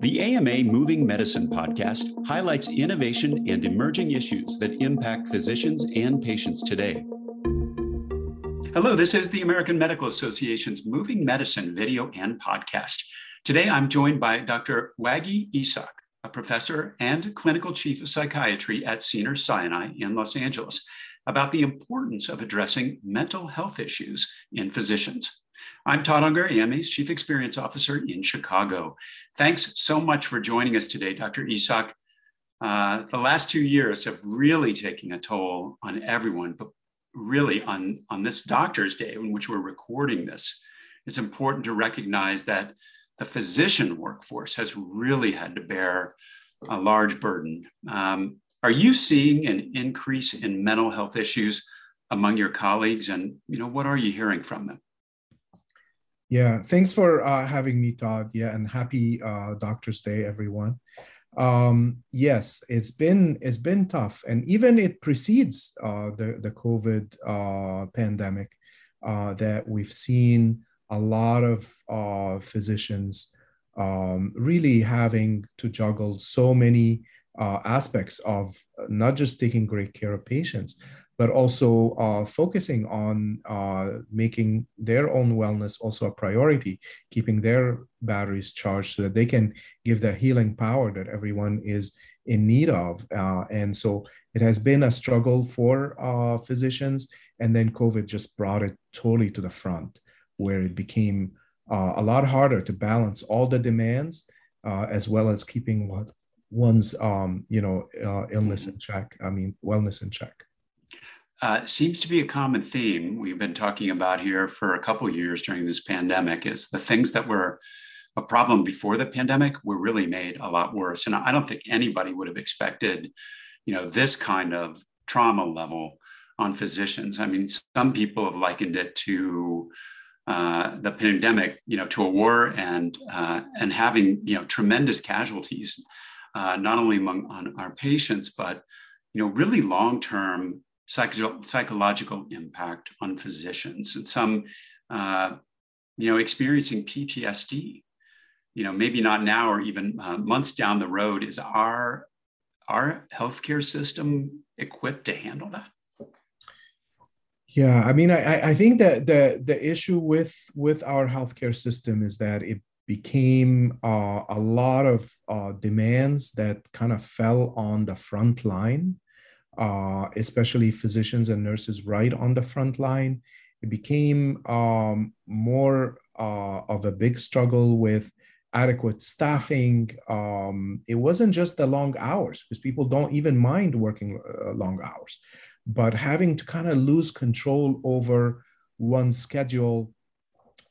The AMA Moving Medicine podcast highlights innovation and emerging issues that impact physicians and patients today. Hello, this is the American Medical Association's Moving Medicine video and podcast. Today I'm joined by Dr. Waguih IsHak, a professor and clinical chief of psychiatry at Cedars-Sinai in Los Angeles, about the importance of addressing mental health issues in physicians. I'm Todd Unger, AMA's Chief Experience Officer in Chicago. Thanks so much for joining us today, Dr. IsHak. Uh, the last two years have really taken a toll on everyone, but really on, on this Doctor's Day in which we're recording this. It's important to recognize that the physician workforce has really had to bear a large burden. Um, are you seeing an increase in mental health issues among your colleagues, and you know what are you hearing from them? Yeah, thanks for uh, having me, Todd. Yeah, and happy uh, Doctor's Day, everyone. Um, yes, it's been it's been tough, and even it precedes uh, the the COVID uh, pandemic uh, that we've seen a lot of uh, physicians um, really having to juggle so many aspects of not just taking great care of patients, but also uh, focusing on uh, making their own wellness also a priority, keeping their batteries charged so that they can give the healing power that everyone is in need of. Uh, and so it has been a struggle for uh, physicians. And then COVID just brought it totally to the front, where it became uh, a lot harder to balance all the demands uh, as well as keeping what one's um, you know illness in check. I mean, wellness in check uh, seems to be a common theme we've been talking about here for a couple years during this pandemic is the things that were a problem before the pandemic were really made a lot worse. And i don't think anybody would have expected you know this kind of trauma level on physicians. I mean some people have likened it to uh, the pandemic you know to a war and uh, and having you know tremendous casualties uh, not only among on our patients but you know really long term psycho- psychological impact on physicians and some uh, you know experiencing ptsd you know maybe not now or even uh, months down the road. Is our our healthcare system equipped to handle that? Yeah i mean i i think that the the issue with with our healthcare system is that it became uh, a lot of uh, demands that kind of fell on the front line uh, especially physicians and nurses right on the front line. It became um, more uh, of a big struggle with adequate staffing. Um, it wasn't just the long hours, because people don't even mind working uh, long hours, but having to kind of lose control over one's schedule,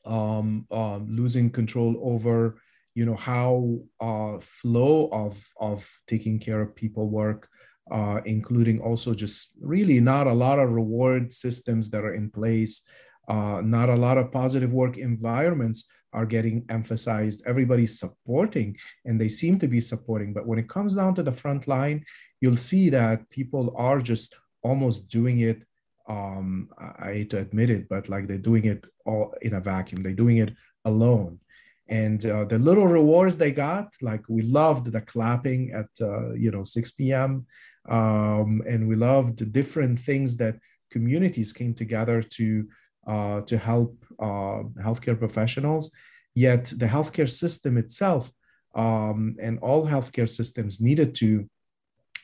um, um, losing control over you know how uh, flow of of taking care of people work uh, including also just really not a lot of reward systems that are in place, uh, not a lot of positive work environments are getting emphasized. Everybody's supporting and they seem to be supporting. But when it comes down to the front line, you'll see that people are just almost doing it. Um, I hate to admit it, but like they're doing it all in a vacuum, they're doing it alone and uh, the little rewards they got like we loved the clapping at uh, you know 6 p.m um, and we loved different things that communities came together to uh, to help uh, healthcare professionals. Yet the healthcare system itself um, and all healthcare systems needed to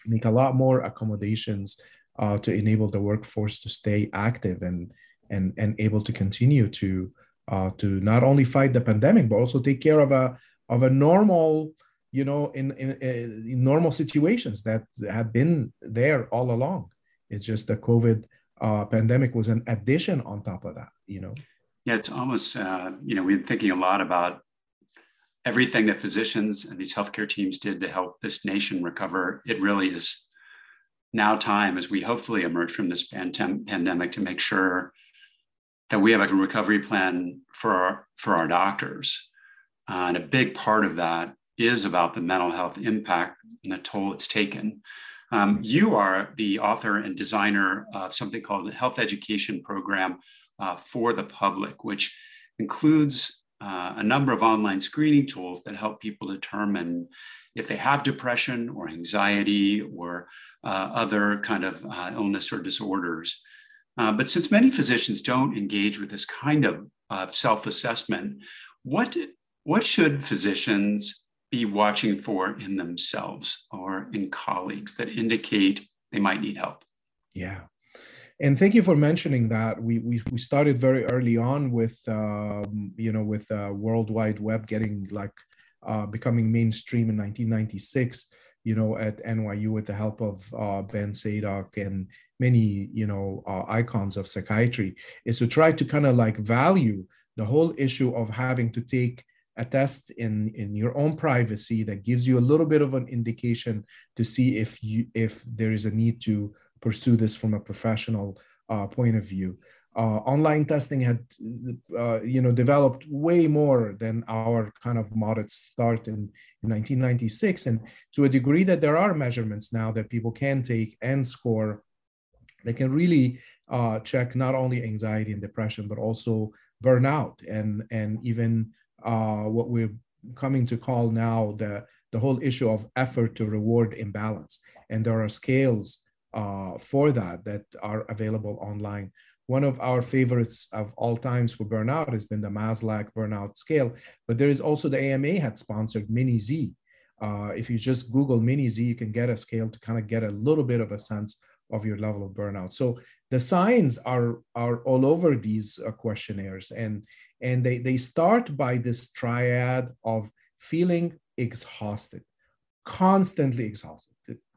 make a lot more accommodations uh, to enable the workforce to stay active and and and able to continue to uh, to not only fight the pandemic but also take care of a of a normal you know, in, in, in, normal situations that have been there all along. It's just the COVID uh, pandemic was an addition on top of that, you know. Yeah, it's almost, uh, you know, we've been thinking a lot about everything that physicians and these healthcare teams did to help this nation recover. It really is now time as we hopefully emerge from this pandem- pandemic to make sure that we have a recovery plan for our, for our doctors. Uh, and a big part of that is about the mental health impact and the toll it's taken. Um, you are the author and designer of something called the Health Education Program uh, for the Public, which includes uh, a number of online screening tools that help people determine if they have depression or anxiety or uh, other kind of uh, illness or disorders. Uh, but since many physicians don't engage with this kind of self-assessment, what what should physicians be watching for in themselves or in colleagues that indicate they might need help? Yeah. And thank you for mentioning that. We, we, we started very early on with, um, you know, with uh, World Wide Web getting like uh, becoming mainstream in 1996, you know, at NYU with the help of uh, Ben Sadock and many, you know, uh, icons of psychiatry, is to try to kind of like value the whole issue of having to take a test in in your own privacy that gives you a little bit of an indication to see if you if there is a need to pursue this from a professional uh, point of view. Uh, online testing had uh, you know developed way more than our kind of modest start in, in 1996 and to a degree that there are measurements now that people can take and score they can really uh, check not only anxiety and depression but also burnout and and even uh, what we're coming to call now the, the whole issue of effort to reward imbalance. And there are scales uh, for that that are available online. One of our favorites of all times for burnout has been the Maslach burnout scale, but there is also the AMA had sponsored Mini Z. Uh, if you just Google Mini Z, you can get a scale to kind of get a little bit of a sense of your level of burnout. So the signs are are all over these uh, questionnaires, and and they, they start by this triad of feeling exhausted, constantly exhausted,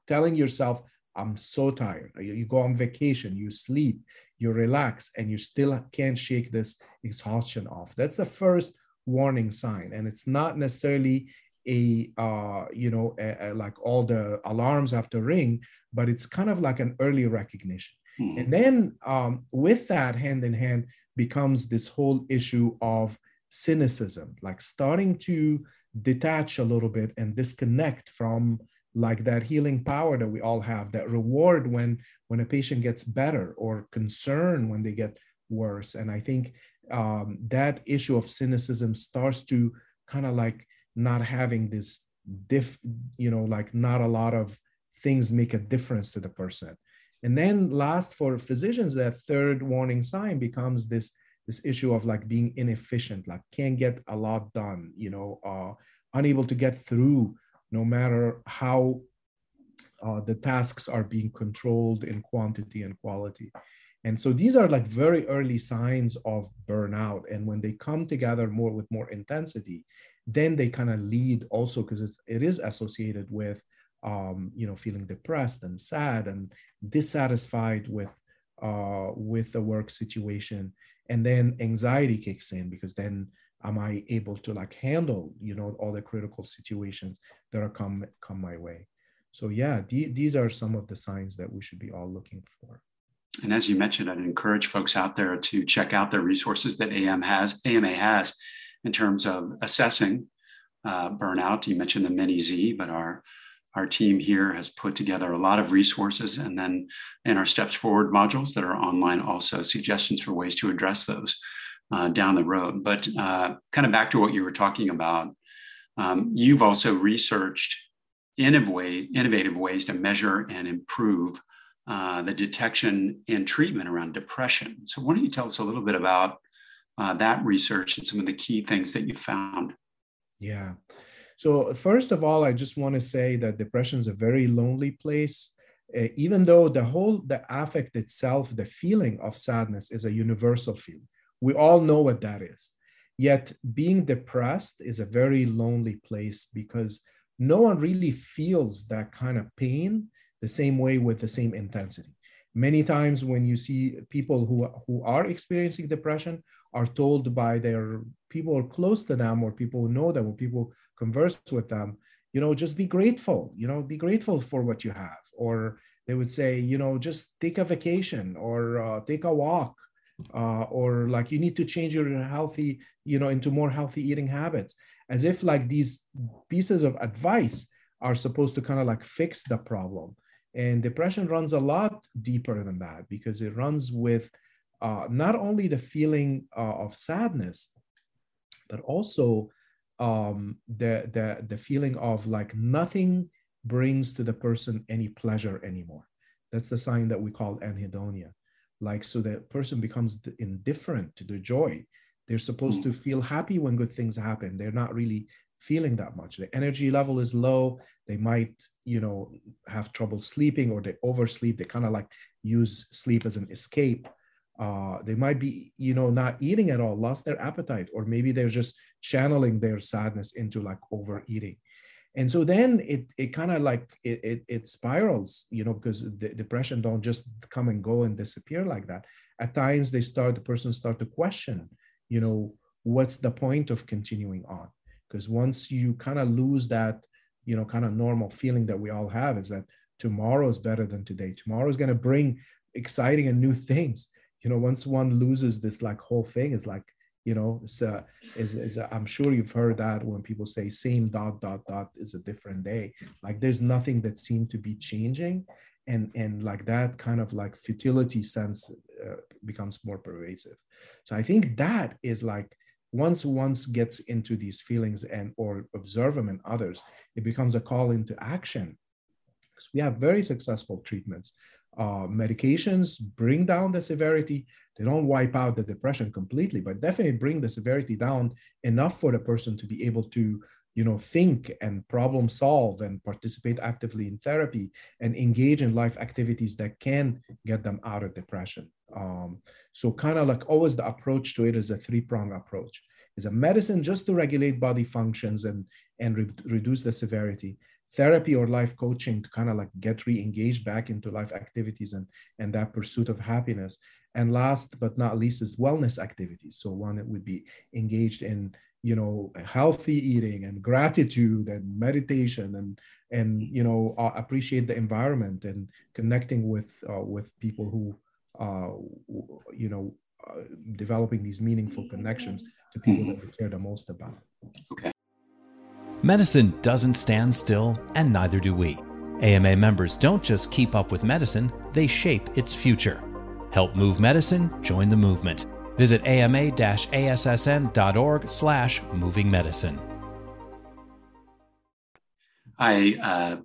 telling yourself, I'm so tired. You go on vacation, you sleep, you relax, and you still can't shake this exhaustion off. That's the first warning sign. And it's not necessarily a, uh, you know, a, a, like all the alarms have to ring, but it's kind of like an early recognition. Mm-hmm. And then um, with that hand in hand, becomes this whole issue of cynicism, like starting to detach a little bit and disconnect from like that healing power that we all have that reward when when a patient gets better or concern when they get worse and i think um, that issue of cynicism starts to kind of like not having this diff you know like not a lot of things make a difference to the person and then last for physicians, that third warning sign becomes this this issue of like being inefficient, like can't get a lot done, you know, uh, unable to get through no matter how uh, the tasks are being controlled in quantity and quality. And so these are like very early signs of burnout. And when they come together more with more intensity, then they kind of lead also because it is associated with um, you know, feeling depressed and sad and dissatisfied with uh, with the work situation, and then anxiety kicks in because then am I able to like handle you know all the critical situations that are come come my way? So yeah, the, these are some of the signs that we should be all looking for. And as you mentioned, I'd encourage folks out there to check out the resources that AM has, AMA has in terms of assessing uh, burnout. You mentioned the Mini Z, but our our team here has put together a lot of resources and then in our steps forward modules that are online also suggestions for ways to address those uh, down the road. But uh, kind of back to what you were talking about um, you've also researched innovative, way, innovative ways to measure and improve uh, the detection and treatment around depression. So why don't you tell us a little bit about uh, that research and some of the key things that you found? Yeah so, first of all, I just want to say that depression is a very lonely place. Uh, even though the whole the affect itself, the feeling of sadness is a universal feeling, we all know what that is. Yet, being depressed is a very lonely place because no one really feels that kind of pain the same way with the same intensity. Many times, when you see people who, who are experiencing depression, are told by their people close to them or people who know them or people converse with them you know just be grateful you know be grateful for what you have. Or they would say you know just take a vacation or uh, take a walk uh, or like you need to change your healthy you know into more healthy eating habits. As if like these pieces of advice are supposed to kind of like fix the problem. And depression runs a lot deeper than that because it runs with uh, not only the feeling uh, of sadness, but also um, the, the, the feeling of like nothing brings to the person any pleasure anymore. That's the sign that we call anhedonia. Like, so the person becomes indifferent to the joy. They're supposed to feel happy when good things happen. They're not really feeling that much. The energy level is low. They might, you know, have trouble sleeping or they oversleep. They kind of like use sleep as an escape. Uh, they might be, you know, not eating at all, lost their appetite, or maybe they're just channeling their sadness into like overeating. And so then it it kind of like it, it, it spirals, you know, because the depression don't just come and go and disappear like that. At times they start the person start to question, you know, what's the point of continuing on? Because once you kind of lose that, you know, kind of normal feeling that we all have is that tomorrow is better than today. Tomorrow is going to bring exciting and new things you know once one loses this like whole thing it's like you know it's a, is, is a, i'm sure you've heard that when people say same dot dot dot is a different day. Like there's nothing that seemed to be changing. And and like that kind of like futility sense uh, becomes more pervasive. So i think that is like once once gets into these feelings and or observe them in others it becomes a call into action. Because we have very successful treatments uh, medications bring down the severity. They don't wipe out the depression completely, but definitely bring the severity down enough for the person to be able to, you know, think and problem solve and participate actively in therapy and engage in life activities that can get them out of depression. Um, so kind of like always the approach to it is a three-prong approach. Is a medicine just to regulate body functions and and re- reduce the severity therapy or life coaching to kind of like get re-engaged back into life activities and and that pursuit of happiness. And last but not least is wellness activities. So one that would be engaged in you know healthy eating and gratitude and meditation and and you know uh, appreciate the environment and connecting with uh, with people who uh, you know uh, developing these meaningful connections to people that we care the most about. Okay Medicine doesn't stand still, and neither do we. AMA members don't just keep up with medicine, they shape its future. Help move medicine, join the movement. Visit ama-assn.org slash moving medicine. I, uh,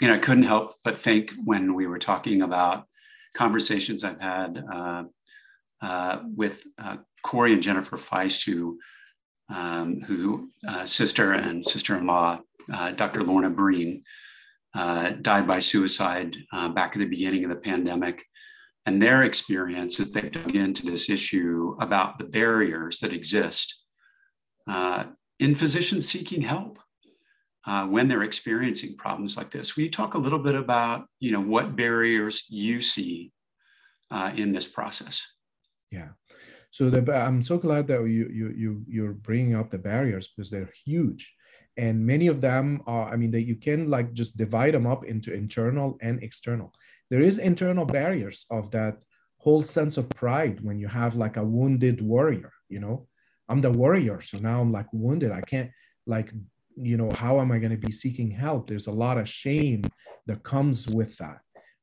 you know, I couldn't help but think when we were talking about conversations I've had uh, uh, with uh, Corey and Jennifer Feist, who um, who uh, sister and sister-in-law, uh, Dr. Lorna Breen, uh, died by suicide uh, back at the beginning of the pandemic. And their experience as they dug into this issue about the barriers that exist uh, in physicians seeking help uh, when they're experiencing problems like this. Will you talk a little bit about, you know, what barriers you see in this process? Yeah. So the, I'm so glad that you you you you're bringing up the barriers because they're huge, and many of them are. I mean, that you can like just divide them up into internal and external. There is internal barriers of that whole sense of pride when you have like a wounded warrior. You know, I'm the warrior, so now I'm like wounded. I can't like you know how am I going to be seeking help? There's a lot of shame that comes with that.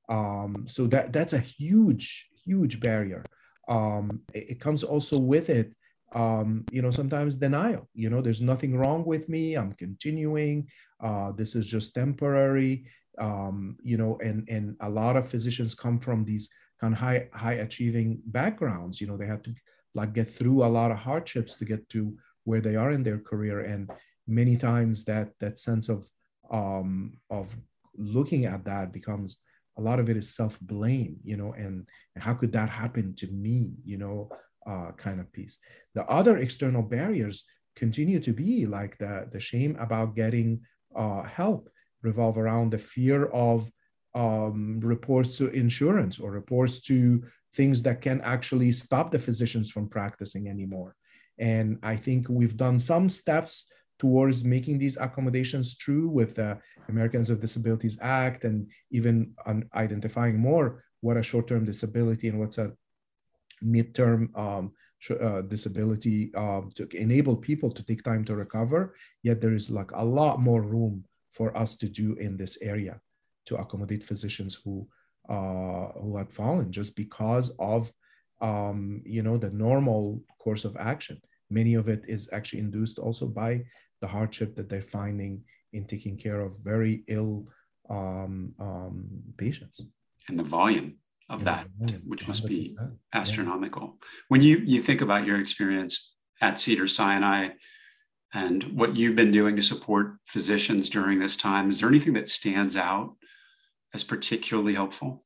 Um, so that that's a huge huge barrier um, it, it, comes also with it um, you know sometimes denial you know there's nothing wrong with me i'm continuing uh, this is just temporary um, you know and and a lot of physicians come from these kind of high high achieving backgrounds you know they have to like get through a lot of hardships to get to where they are in their career and many times that that sense of um, of looking at that becomes a lot of it is self-blame you know and, and how could that happen to me you know uh, kind of piece. The other external barriers continue to be like the, the shame about getting uh, help revolve around the fear of um, reports to insurance or reports to things that can actually stop the physicians from practicing anymore. And i think we've done some steps towards making these accommodations true with the Americans with Disabilities Act and even on identifying more what a short-term disability and what's a midterm um, uh, disability uh, to enable people to take time to recover. Yet there is like a lot more room for us to do in this area to accommodate physicians who uh, who had fallen just because of um, you know the normal course of action Many of it is actually induced also by the hardship that they're finding in taking care of very ill um, um, patients. And the volume of that, which must be astronomical. Yeah. When you you think about your experience at Cedar Sinai and what you've been doing to support physicians during this time, is there anything that stands out as particularly helpful?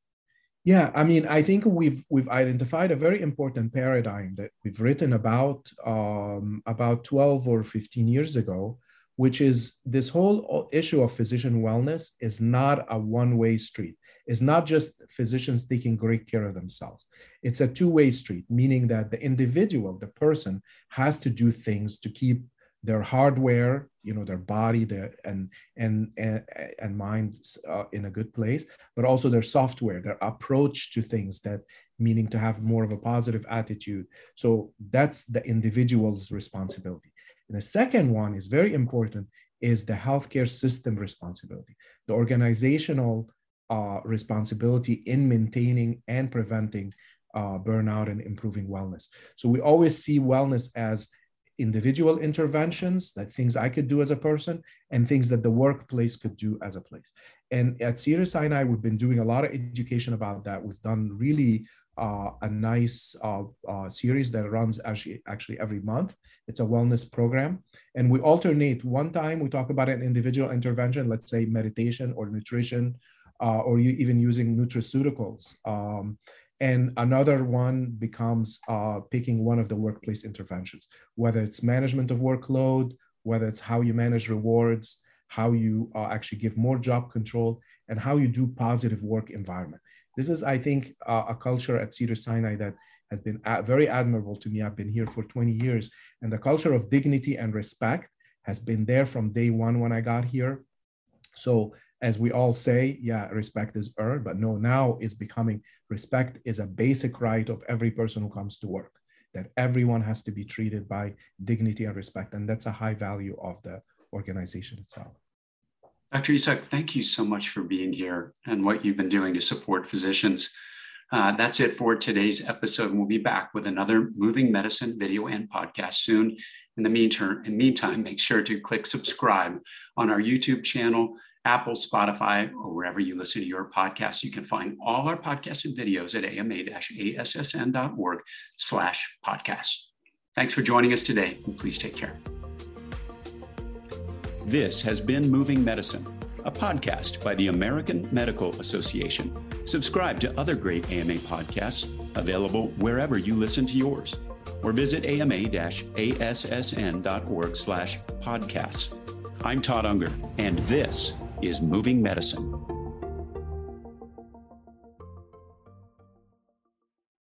Yeah, I mean, I think we've we've identified a very important paradigm that we've written about um, about 12 or 15 years ago, which is this whole issue of physician wellness is not a one-way street. It's not just physicians taking great care of themselves. It's a two-way street, meaning that the individual, the person, has to do things to keep their hardware, you know, their body, their and and and, and mind uh, in a good place, but also their software, their approach to things that meaning to have more of a positive attitude. So that's the individual's responsibility. And the second one is very important is the healthcare system responsibility, the organizational uh, responsibility in maintaining and preventing uh, burnout and improving wellness. So we always see wellness as individual interventions, that things I could do as a person, and things that the workplace could do as a place. And at Cedar Sinai, we've been doing a lot of education about that. We've done really uh, a nice uh, uh, series that runs actually actually every month. It's a wellness program, and we alternate. One time we talk about an individual intervention, let's say meditation or nutrition, uh, or you even using nutraceuticals. Um, and another one becomes uh, picking one of the workplace interventions, whether it's management of workload, whether it's how you manage rewards, how you uh, actually give more job control, and how you do positive work environment. This is, I think, uh, a culture at Cedar Sinai that has been very admirable to me. I've been here for 20 years, and the culture of dignity and respect has been there from day one when I got here. So as we all say, yeah, respect is earned, but no, now it's becoming respect is a basic right of every person who comes to work, that everyone has to be treated by dignity and respect. And that's a high value of the organization itself. Dr. IsHak, thank you so much for being here and what you've been doing to support physicians. Uh, that's it for today's episode. We'll be back with another moving medicine video and podcast soon. In the meantime, in meantime, make sure to click subscribe on our YouTube channel Apple, Spotify, or wherever you listen to your podcasts. You can find all our podcasts and videos at ama-assn.org slash podcasts. Thanks for joining us today, and please take care. This has been Moving Medicine, a podcast by the American Medical Association. Subscribe to other great AMA podcasts available wherever you listen to yours, or visit ama-assn.org slash podcasts. I'm Todd Unger, and this is Moving Medicine.